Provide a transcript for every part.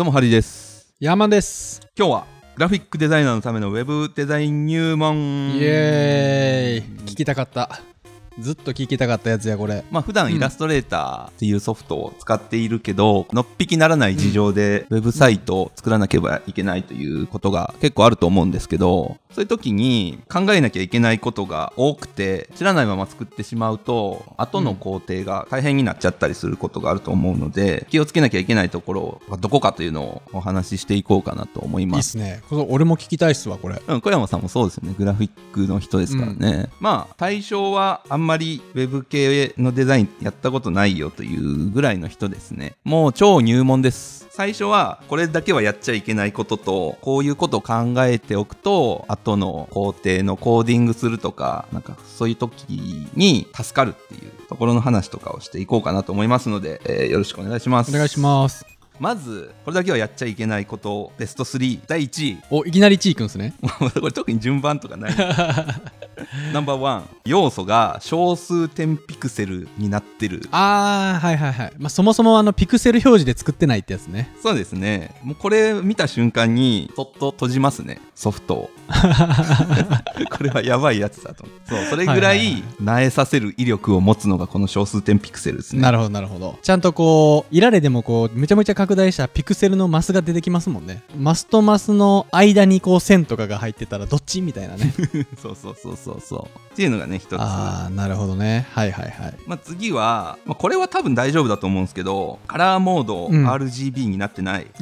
どうもハリーです。山です。今日はグラフィックデザイナーのためのウェブデザイン入門。イエーイ。聞きたかったずっと聞きたかったやつやこれまあ普段イラストレーターっていうソフトを使っているけど、のっぴきならない事情でウェブサイトを作らなければいけないということが結構あると思うんですけど、そういう時に考えなきゃいけないことが多くて、知らないまま作ってしまうと、後の工程が大変になっちゃったりすることがあると思うので、気をつけなきゃいけないところがどこかというのをお話ししていこうかなと思いいいっます。すねこれ俺も聞きたいっすわこれうん、小山さんもそうですよね。グラフィックの人ですからね。まあ、対象はあんまりウェブ系のデザインやったことないよというぐらいの人ですね。もう超入門です。最初はこれだけはやっちゃいけないことと、こういうことを考えておくと、後の工程のコーディングするとか、なんかそういう時に助かるっていうところの話とかをしていこうかなと思いますので、えーよろしくお願いします。お願いしますまず、これだけはやっちゃいけないこと、ベスト3、第1位。おいきなり1位くんすね これ特に順番とかない ナンバーワン要素が小数点ピクセルになってる。あーはいはいはい、まあ、そもそもあのピクセル表示で作ってないってやつね。そうですね。もうこれ見た瞬間にそっと閉じますね。ソフトを。これはやばいやつだとそうそれぐらいなえさせる威力を持つのがこの小数点ピクセルですね。なるほどなるほど。ちゃんとこういられでもこうめちゃめちゃ拡大したピクセルのマスが出てきますもんね。マスとマスの間にこう線とかが入ってたらどっちみたいなね。そうそうそうそうそうっていうのがね一つ。ああなるほどね。はいはいはい。まあ、次は、まあ、これは多分大丈夫だと思うんですけどカラーモードうん。RGB になってない、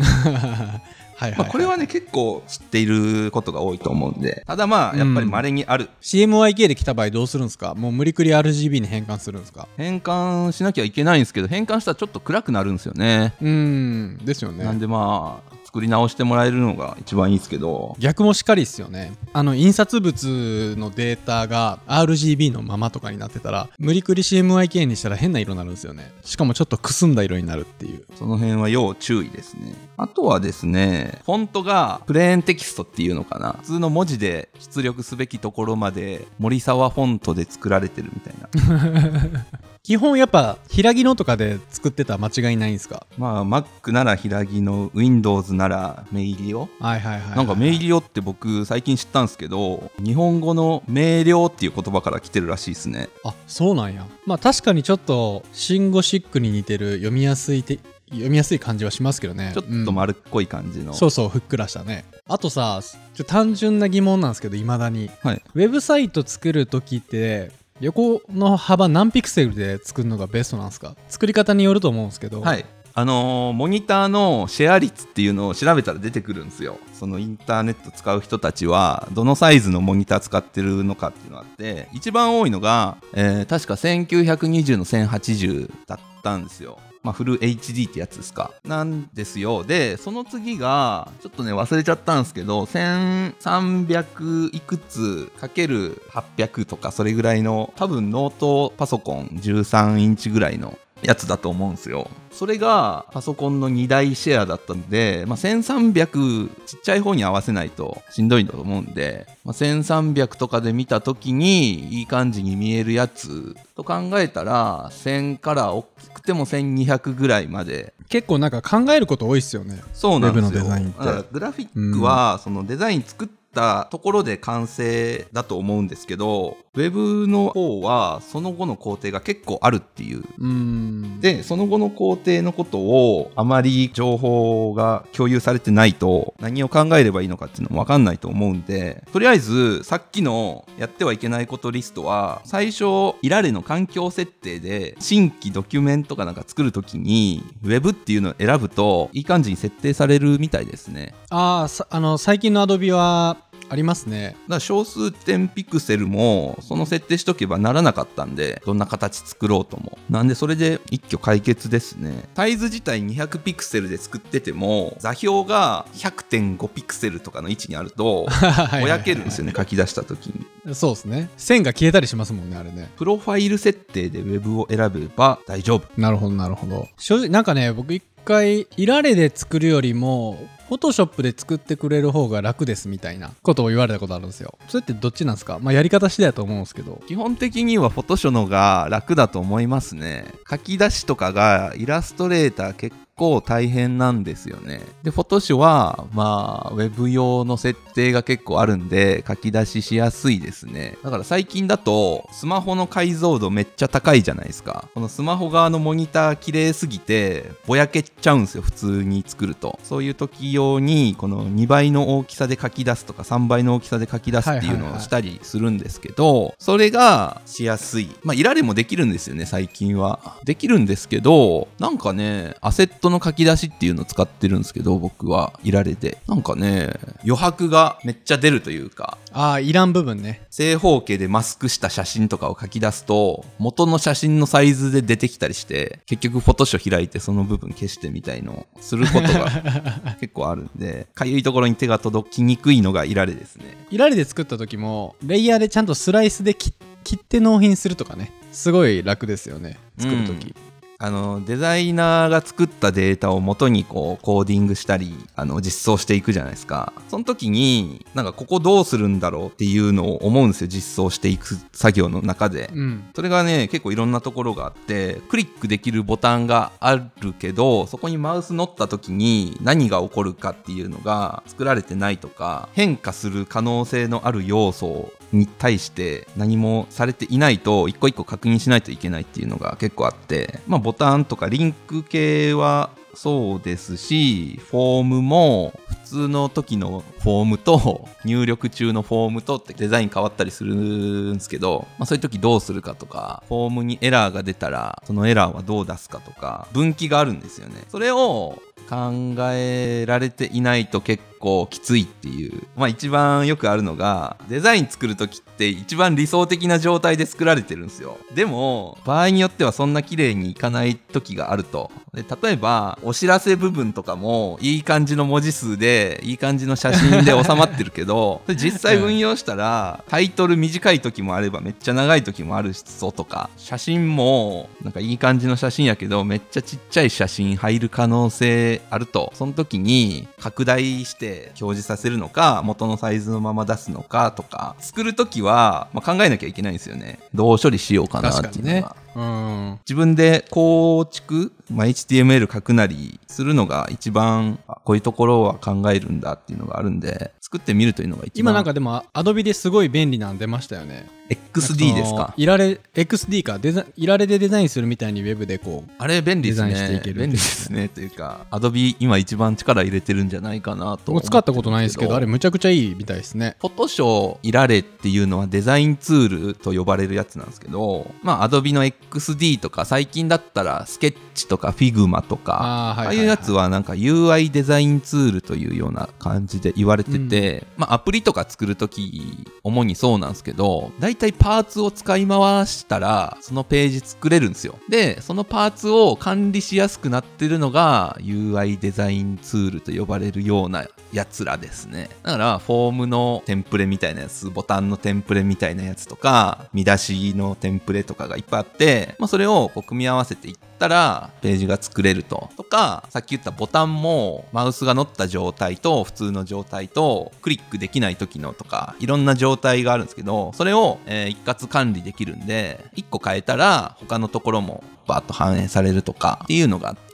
はいはい、まあ、これはね結構知っていることが多いと思うんで。ただまあやっぱり稀にある、CMYK で来た場合どうするんですか？もう無理くり RGB に変換するんですか？変換しなきゃいけないんですけど変換したらちょっと暗くなるんですよね。うーん。ですよね。なんでまあ作り直してもらえるのが一番いいですけど。逆もしかりっすよね。あの印刷物のデータが RGB のままとかになってたら無理くり CMYK にしたら変な色になるんですよね。しかもちょっとくすんだ色になるっていう。その辺は要注意ですね。あとはですねフォントがプレーンテキストっていうのかな。普通の文字で出力すべきところまで森沢フォントで作られてるみたいな 基本やっぱ平木のとかで作ってたら間違いないんですか？まあ Mac なら平木の Windows ならメイリオ。はいはいはい、はい、なんかメイリオって僕最近知ったんですけど日本語の明瞭っていう言葉から来てるらしいですね。あそうなんや。まあ確かにちょっとシンゴシックに似てる読みやすいて読みやすい感じはしますけどね。ちょっうんと丸っこい感じの、そうそうふっくらしたね。あとさちょ単純な疑問なんですけどいまだに。はい。ウェブサイト作るときって横の幅何ピクセルで作るのがベストなんですか？作り方によると思うんですけど。はい。あのーモニターのシェア率っていうのを調べたら出てくるんですよ。そのインターネット使う人たちはどのサイズのモニター使ってるのかっていうのがあって一番多いのが、えー確か1920の1080だったんですよ。まあ、フル HD ってやつですか？なんですよ。で、その次が、ちょっとね、忘れちゃったんですけど、1300いくつかける800とか、それぐらいの、多分ノートパソコン13インチぐらいのやつだと思うんですよ。それがパソコンの2大シェアだったんで、まあ、1300ちっちゃい方に合わせないとしんどいんだと思うんで、まあ、1300とかで見た時にいい感じに見えるやつと考えたら1000から大きくても1200ぐらいまで。結構なんか考えること多いっすよね。そうなんですよ。ウェブのデザインって。だからグラフィックはそのデザイン作ったところで完成だと思うんですけどウェブの方はその後の工程が結構あるっていううで、その後の工程のことをあまり情報が共有されてないと何を考えればいいのかっていうのもわかんないと思うんで、とりあえずさっきのやってはいけないことリストは最初いられの環境設定で新規ドキュメントかなんか作るときに Web っていうのを選ぶといい感じに設定されるみたいですね。あーさあの最近の Adobe はありますね。だから小数点ピクセルもその設定しとけばならなかったんでどんな形作ろうとも。なんでそれで一挙解決ですね。サイズ自体200ピクセルで作ってても座標が100.5ピクセルとかの位置にあると はいぼやけるんですよね書き出した時に。そうですね。線が消えたりしますもんねあれね。プロファイル設定で Web を選べば大丈夫。なるほどなるほど。正直なんかね僕一回いられで作るよりもフォトショップで作ってくれる方が楽ですみたいなことを言われたことあるんですよ。それってどっちなんですか？まあやり方次第だと思うんですけど。基本的にはフォトショのが楽だと思いますね。書き出しとかがイラストレーター結構大変なんですよね。で、フォトショは、まあ、ウェブ用の設定が結構あるんで、書き出ししやすいですね。だから最近だと、スマホの解像度めっちゃ高いじゃないですか。このスマホ側のモニター綺麗すぎて、ぼやけちゃうんですよ、普通に作ると。そういう時用に、この2倍の大きさで書き出すとか、3倍の大きさで書き出すっていうのをしたりするんですけど、それがしやすい。まあ、いられもできるんですよね、最近は。できるんですけど、なんかね、アセットの書き出しっていうのを使ってるんですけど、僕はいられで。なんかね、余白がめっちゃ出るというか、ああいらん部分ね正方形でマスクした写真とかを書き出すと、元の写真のサイズで出てきたりして、結局フォトショー開いてその部分消してみたいのをすることが 結構あるんで、かゆいところに手が届きにくいのがいられですね。いられで作った時もレイヤーでちゃんとスライスで切切って納品するとかねすごい楽ですよね作る時、あのデザイナーが作ったデータを元にこうコーディングしたりあの実装していくじゃないですか。その時になんかここどうするんだろうっていうのを思うんですよ。実装していく作業の中で、うん。それがね結構いろんなところがあってクリックできるボタンがあるけどそこにマウス乗った時に何が起こるかっていうのが作られてないとか変化する可能性のある要素に対して何もされていないと一個一個確認しないといけないっていうのが結構あってまあボタンとかリンク系はそうですし、フォームも普通の時のフォームと入力中のフォームとってデザイン変わったりするんですけど、まあ、そういう時どうするかとか、フォームにエラーが出たらそのエラーはどう出すかとか、分岐があるんですよね。それを考えられていないと結構きついっていう。まあ一番よくあるのが、デザイン作る時って一番理想的な状態で作られてるんですよ。でも、場合によってはそんな綺麗にいかない時があると。で例えば、お知らせ部分とかもいい感じの文字数で、いい感じの写真で収まってるけど、実際運用したら、タイトル短い時もあればめっちゃ長い時もあるぞとか、写真もなんかいい感じの写真やけど、めっちゃちっちゃい写真入る可能性あると。その時に拡大して表示させるのか、元のサイズのまま出すのかとか、作る時は、まあ、考えなきゃいけないんですよね。どう処理しようかなっていうのが。うん自分で構築、まあ、HTML 書くなりするのが一番あこういうところは考えるんだっていうのがあるんで作ってみるというのが一番今なんかでもアドビですごい便利なん出ましたよね XD ですか？いられ XD かデザいられでデザインするみたいにウェブでこうあれ便利ですね。していける便利ですねというか Adobe 今一番力入れてるんじゃないかなと僕使ったことないですけどあれフむちゃくちゃいいみたいですね。ォトショーいられっていうのはデザインツールと呼ばれるやつなんですけどまあ Adobe の XD とか最近だったらスケッチとか Figma とかあああいうやつはなんか UI デザインツールというような感じで言われてて、まあアプリとか作るとき主にそうなんですけど、大体パーツを使い回したらそのページ作れるんですよ。で、そのパーツを管理しやすくなってるのが UI デザインツールと呼ばれるようなやつらですね。だからフォームのテンプレみたいなやつ、ボタンのテンプレみたいなやつとか、見出しのテンプレとかがいっぱいあって、まあそれをこう組み合わせていったらページが作れると。とか、さっき言ったボタンもマウスが乗った状態と普通の状態とクリックできない時のとか、いろんな状態があるんですけど、それを、えー一括管理できるんで、1個変えたら他のところもバーッと反映されるとかっていうのがあって、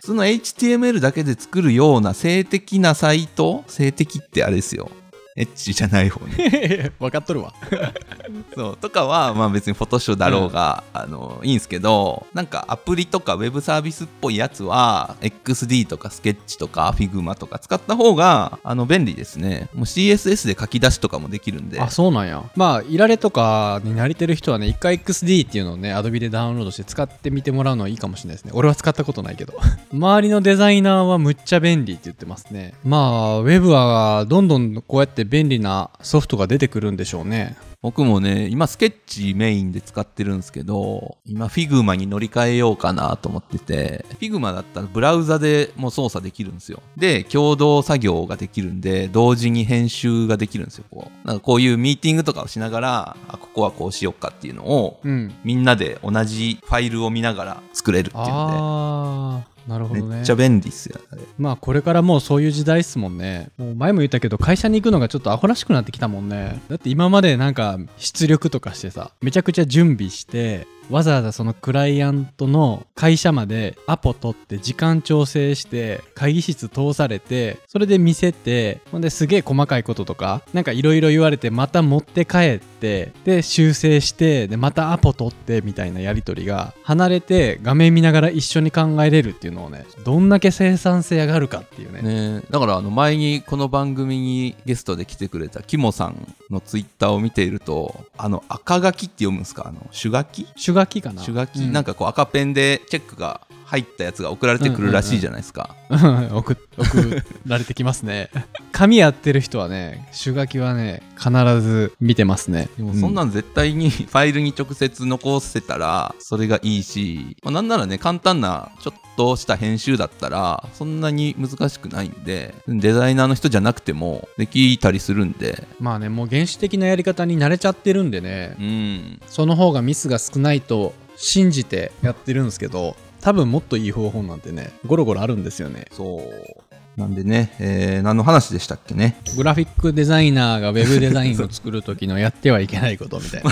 普通の HTML だけで作るような性的なサイト、性的ってあれですよ。エッチじゃない方ね。分かっとるわ。そう。とかは、まあ別にフォトショーだろうが、あの、いいんですけど、なんかアプリとかウェブサービスっぽいやつは、XD とかスケッチとか Figma とか使った方が、あの、便利ですね。もう CSS で書き出しとかもできるんで。あそうなんや。まあいられとかに慣れてる人はね一回 XD っていうのをねアドビでダウンロードして使ってみてもらうのはいいかもしれないですね。俺は使ったことないけど。周りのデザイナーはむっちゃ便利って言ってますね。まあウェブはどんどんこうやって便利なソフトが出てくるんでしょうね僕もね、今スケッチメインで使ってるんですけど、今 Figma に乗り換えようかなと思ってて、Figma だったらブラウザでもう操作できるんですよ。で、共同作業ができるんで、同時に編集ができるんですよ。こうなんかこういうミーティングとかをしながら、あ、ここはこうしよっかっていうのを、うんみんなで同じファイルを見ながら作れるっていうのああなるほで、どね。めっちゃ便利っすよ。あれ。まあこれからもうそういう時代っすもんね。もう前も言ったけど会社に行くのがちょっとアホらしくなってきたもんね。だって今までなんか出力とかしてさめちゃくちゃ準備してわざわざそのクライアントの会社までアポ取って時間調整して会議室通されてそれで見せてほんですげえ細かいこととかなんかいろいろ言われてまた持って帰ってで修正してでまたアポ取ってみたいなやり取りが離れて画面見ながら一緒に考えれるっていうのをねどんだけ生産性上がるかっていうね。ねだからあの前にこの番組にゲストで来てくれたキモさんのツイッターを見ているとあの赤書きって読むんですか？あの手書き？手書きかな。手書き、うん。なんかこう赤ペンでチェックが入ったやつが送られてくるらしいじゃないですか、送送られてきますね。紙やってる人はね手書きはね必ず見てますね。でもそんなん絶対に ファイルに直接残せたらそれがいいし、まあ、なんならね簡単なちょっとした編集だったらそんなに難しくないんでデザイナーの人じゃなくてもできたりするんで。まあねもう原始的なやり方に慣れちゃってるんでね。うん。その方がミスが少ないと信じてやってるんですけど多分もっといい方法なんてねゴロゴロあるんですよね。そう。なんでね、えー何の話でしたっけね？グラフィックデザイナーがウェブデザインを作る時のやってはいけないことみたいな。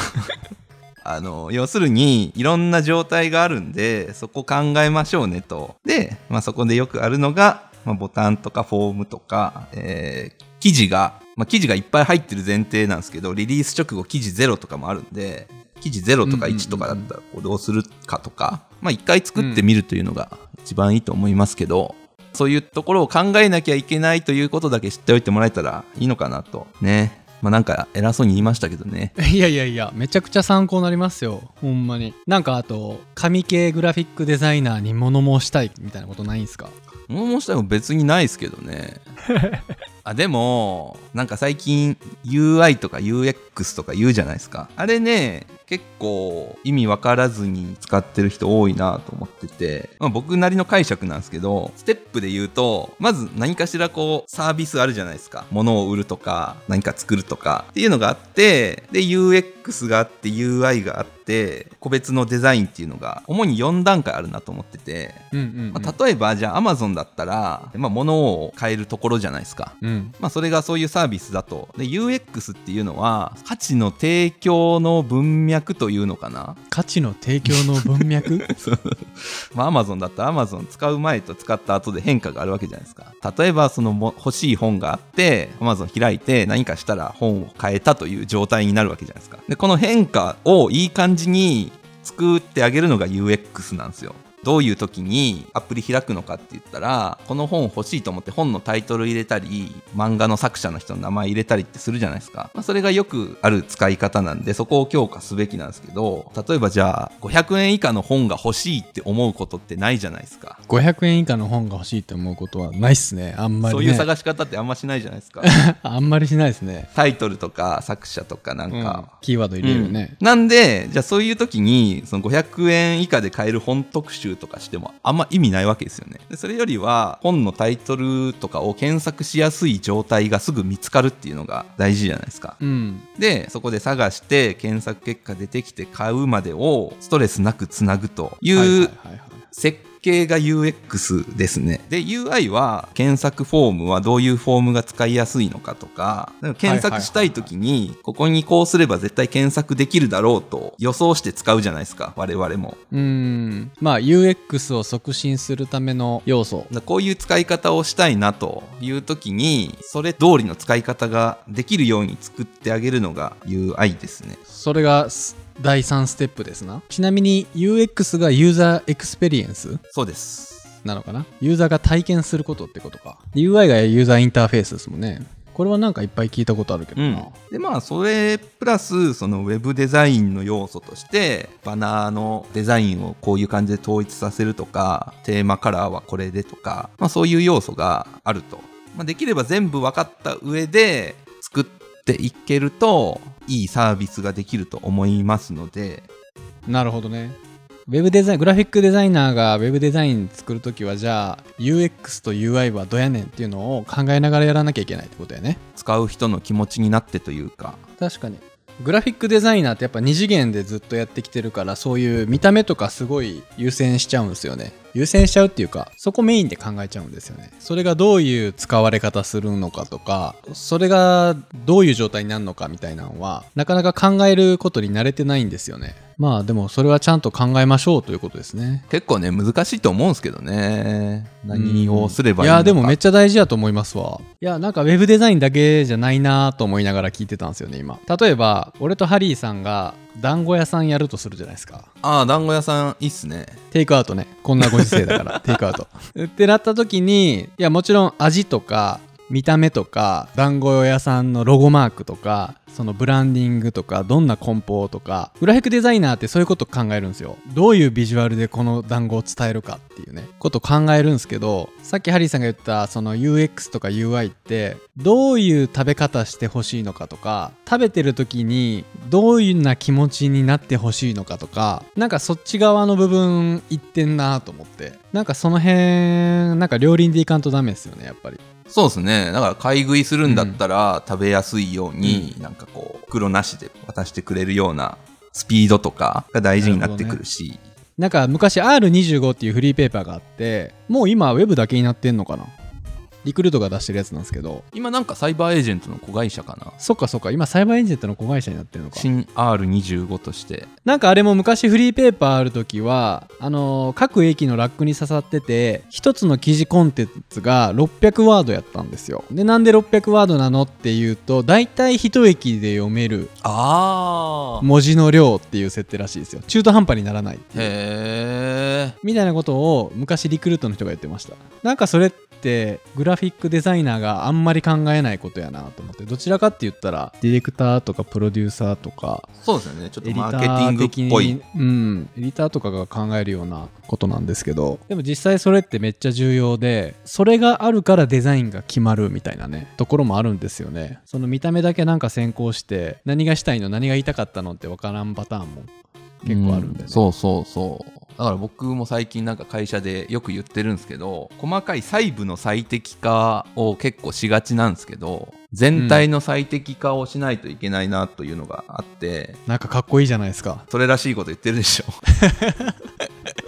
あの要するにいろんな状態があるんでそこ考えましょうねと。で、まあ、そこでよくあるのが、まあ、ボタンとかフォームとか、えー記事が、まあ、記事がいっぱい入ってる前提なんですけどリリース直後記事ゼロとかもあるんで記事ゼロとか1とかだったらどうするかとか、まあ、一回作ってみるというのが一番いいと思いますけど、そういうところを考えなきゃいけないということだけ知っておいてもらえたらいいのかなとね。まあなんか偉そうに言いましたけどね。いやいやいやめちゃくちゃ参考になりますよほんまに。なんかあと紙系グラフィックデザイナーに物申したいみたいなことないんすか？もうしたら別にないですけどね あでもなんか最近 UI とか UX とか言うじゃないですか。あれね結構意味わからずに使ってる人多いなと思ってて、まあ、僕なりの解釈なんですけどステップで言うとまず何かしらこうサービスあるじゃないですか。物を売るとか何か作るとかっていうのがあってで UX があって UI があって個別のデザインっていうのが主に4段階あるなと思っててうんうん、うんまあ、例えばじゃあ Amazon だったら、まあ、物を買えるところじゃないですか。うんまあ、それがそういうサービスだと。で、UX っていうのは、価値の提供の文脈というのかな。価値の提供の文脈？まあ、Amazon だったら Amazon 使う前と使った後で変化があるわけじゃないですか。例えば、そのも欲しい本があって、Amazon 開いて何かしたら本を変えたという状態になるわけじゃないですか。で、この変化をいい感じに作ってあげるのが UX なんですよ。どういう時にアプリ開くのかって言ったらこの本欲しいと思って本のタイトル入れたり漫画の作者の人の名前入れたりってするじゃないですか、まあ、それがよくある使い方なんでそこを強化すべきなんですけど例えばじゃあ500円以下の本が欲しいって思うことってないじゃないですか。500円以下の本が欲しいって思うことはないっすね。あんまり、ね、そういう探し方ってあんましないじゃないですか。あんまりしないですね。タイトルとか作者とかなんうんか、キーワード入れるね、うん。なんでじゃあそういう時にその500円以下で買える本特集とかしてもあんま意味ないわけですよね。でそれよりは本のタイトルとかを検索しやすい状態がすぐ見つかるっていうのが大事じゃないですか。うん。でそこで探して検索結果出てきて買うまでをストレスなくつなぐという設計が UX ですね。で、UI は検索フォームはどういうフォームが使いやすいのかとか、検索したい時に、ここにこうすれば絶対検索できるだろうと予想して使うじゃないですか、我々も。うーんまあ UX を促進するための要素こういう使い方をしたいなという時に、それ通りの使い方ができるように作ってあげるのが UI ですね。それがす第3ステップですな。ちなみに UX がユーザーエクスペリエンス？そうです。なのかな？ユーザーが体験することってことか。UI がユーザーインターフェースですもんね。これはなんかいっぱい聞いたことあるけどな、うん、でまあそれプラスそのウェブデザインの要素としてバナーのデザインをこういう感じで統一させるとかテーマカラーはこれでとか、まあ、そういう要素があると、まあ、できれば全部分かった上で作っていけるといいサービスができると思いますので。なるほどね。ウェブデザイングラフィックデザイナーがウェブデザイン作るときはじゃあ UX と UI はどやねんっていうのを考えながらやらなきゃいけないってことやね。使う人の気持ちになってというか。確かに。グラフィックデザイナーってやっぱ二次元でずっとやってきてるからそういう見た目とかすごい優先しちゃうんですよね優先しちゃうっていうかそこメインで考えちゃうんですよね。それがどういう使われ方するのかとかそれがどういう状態になるのかみたいなのはなかなか考えることに慣れてないんですよね。まあでもそれはちゃんと考えましょうということですね。結構ね難しいと思うんですけどね。何をすればいいのか。いやでもめっちゃ大事だと思いますわ。いやなんかウェブデザインだけじゃないなと思いながら聞いてたんですよね今。例えば俺とハリーさんが団子屋さんやるとするじゃないですか。ああ団子屋さんいいっすね。テイクアウトね。こんなご時世だから。テイクアウト。ってなった時にいやもちろん味とか見た目とか団子屋さんのロゴマークとかそのブランディングとかどんな梱包とかグラフィックデザイナーってそういうこと考えるんですよ。どういうビジュアルでこの団子を伝えるかっていうねこと考えるんですけどさっきハリーさんが言ったその UX とか UI ってどういう食べ方してほしいのかとか食べてる時にどういうな気持ちになってほしいのかとかなんかそっち側の部分いってんなと思ってなんかその辺なんか両輪でいかんとダメですよねやっぱり。そうですね。だから買い食いするんだったら、食べやすいように、なんかこう袋なしで渡してくれるようなスピードとかが大事になってくるし。なんか昔 R25 っていうフリーペーパーがあってもう今ウェブだけになってんのかなリクルートが出してるやつなんですけど今なんかサイバーエージェントの子会社かな？そっかそっか。今サイバーエージェントの子会社になってるのか。新 R25 として。なんかあれも昔フリーペーパーある時はあのー各駅のラックに刺さってて一つの記事コンテンツが600ワードやったんですよ。でなんで600ワードなのっていうと大体一駅で読めるあ文字の量っていう設定らしいですよ。中途半端にならないっていう。へえみたいなことを昔リクルートの人が言ってました。なんかそれってグラフィックデザイナーがあんまり考えないことやなと思って。どちらかって言ったらディレクターとかプロデューサーとかそうですよね。ちょっとマーケティングっぽい。にうんエディターとかが考えるようなことなんですけど。でも実際それってめっちゃ重要でそれがあるからデザインが決まるみたいなねところもあるんですよね。その見た目だけなんか先行して何がしたいの何が言いたかったのってわからんパターンも結構あるんで、ね。うそうそうそう。だから僕も最近なんか会社でよく言ってるんですけど細かい細部の最適化を結構しがちなんですけど全体の最適化をしないといけないなというのがあって、なんかかっこいいじゃないですか。それらしいこと言ってるでしょ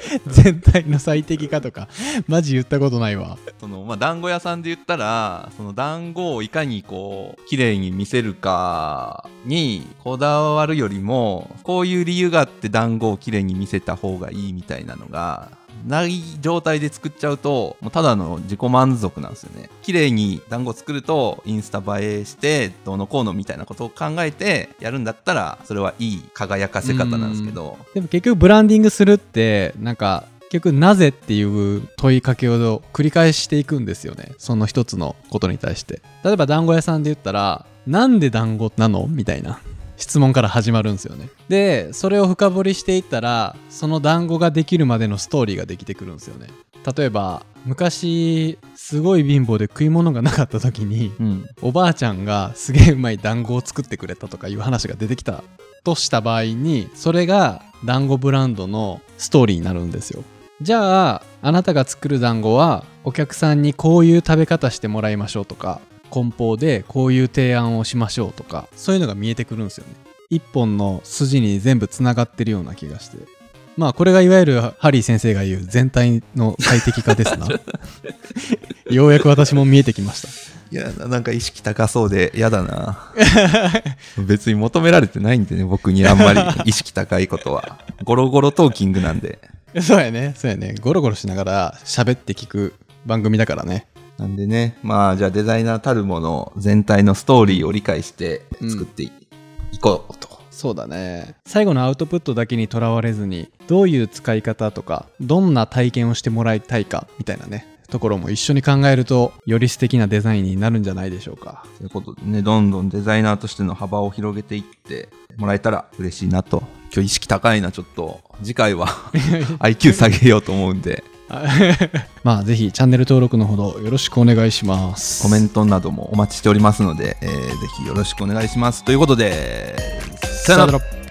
全体の最適化とかマジ言ったことないわ。そのまあ団子屋さんで言ったらその団子をいかにこう綺麗に見せるかにこだわるよりもこういう理由があって団子を綺麗に見せた方がいいみたいなのがない状態で作っちゃうともうただの自己満足なんですよね。綺麗に団子作るとインスタ映えしてどうのこうのみたいなことを考えてやるんだったらそれはいい輝かせ方なんですけど。でも結局ブランディングするってなんか結局なぜっていう問いかけを繰り返していくんですよね。その一つのことに対して。例えば団子屋さんで言ったらなんで団子なのみたいな。質問から始まるんですよね。でそれを深掘りしていったらその団子ができるまでのストーリーができてくるんですよね。例えば昔すごい貧乏で食い物がなかった時にうん。おばあちゃんがすげえうまい団子を作ってくれたとかいう話が出てきたとした場合にそれが団子ブランドのストーリーになるんですよ。じゃああなたが作る団子はお客さんにこういう食べ方してもらいましょうとか梱包でこういう提案をしましょうとか。そういうのが見えてくるんですよね。一本の筋に全部つながってるような気がして。まあこれがいわゆるハリー先生が言う全体の最適化ですな。ようやく私も見えてきました。いやななんか意識高そうで嫌だな。別に求められてないんでね僕にあんまり。意識高いことは。ゴロゴロトーキングなんで。そうやね、そうやね。ゴロゴロしながら喋って聞く番組だからね。なんでねまあじゃあデザイナーたるもの全体のストーリーを理解して作ってい,、こうと。そうだね。最後のアウトプットだけにとらわれずに、どういう使い方とか、どんな体験をしてもらいたいか、みたいなね、ところも一緒に考えると、より素敵なデザインになるんじゃないでしょうか。ということでねどんどんデザイナーとしての幅を広げていってもらえたら嬉しいなと。今日意識高いなちょっと。次回は IQ 下げようと思うんで まあ、ぜひチャンネル登録のほどよろしくお願いします。コメントなどもお待ちしておりますので、えーぜひよろしくお願いしますということでさよならら。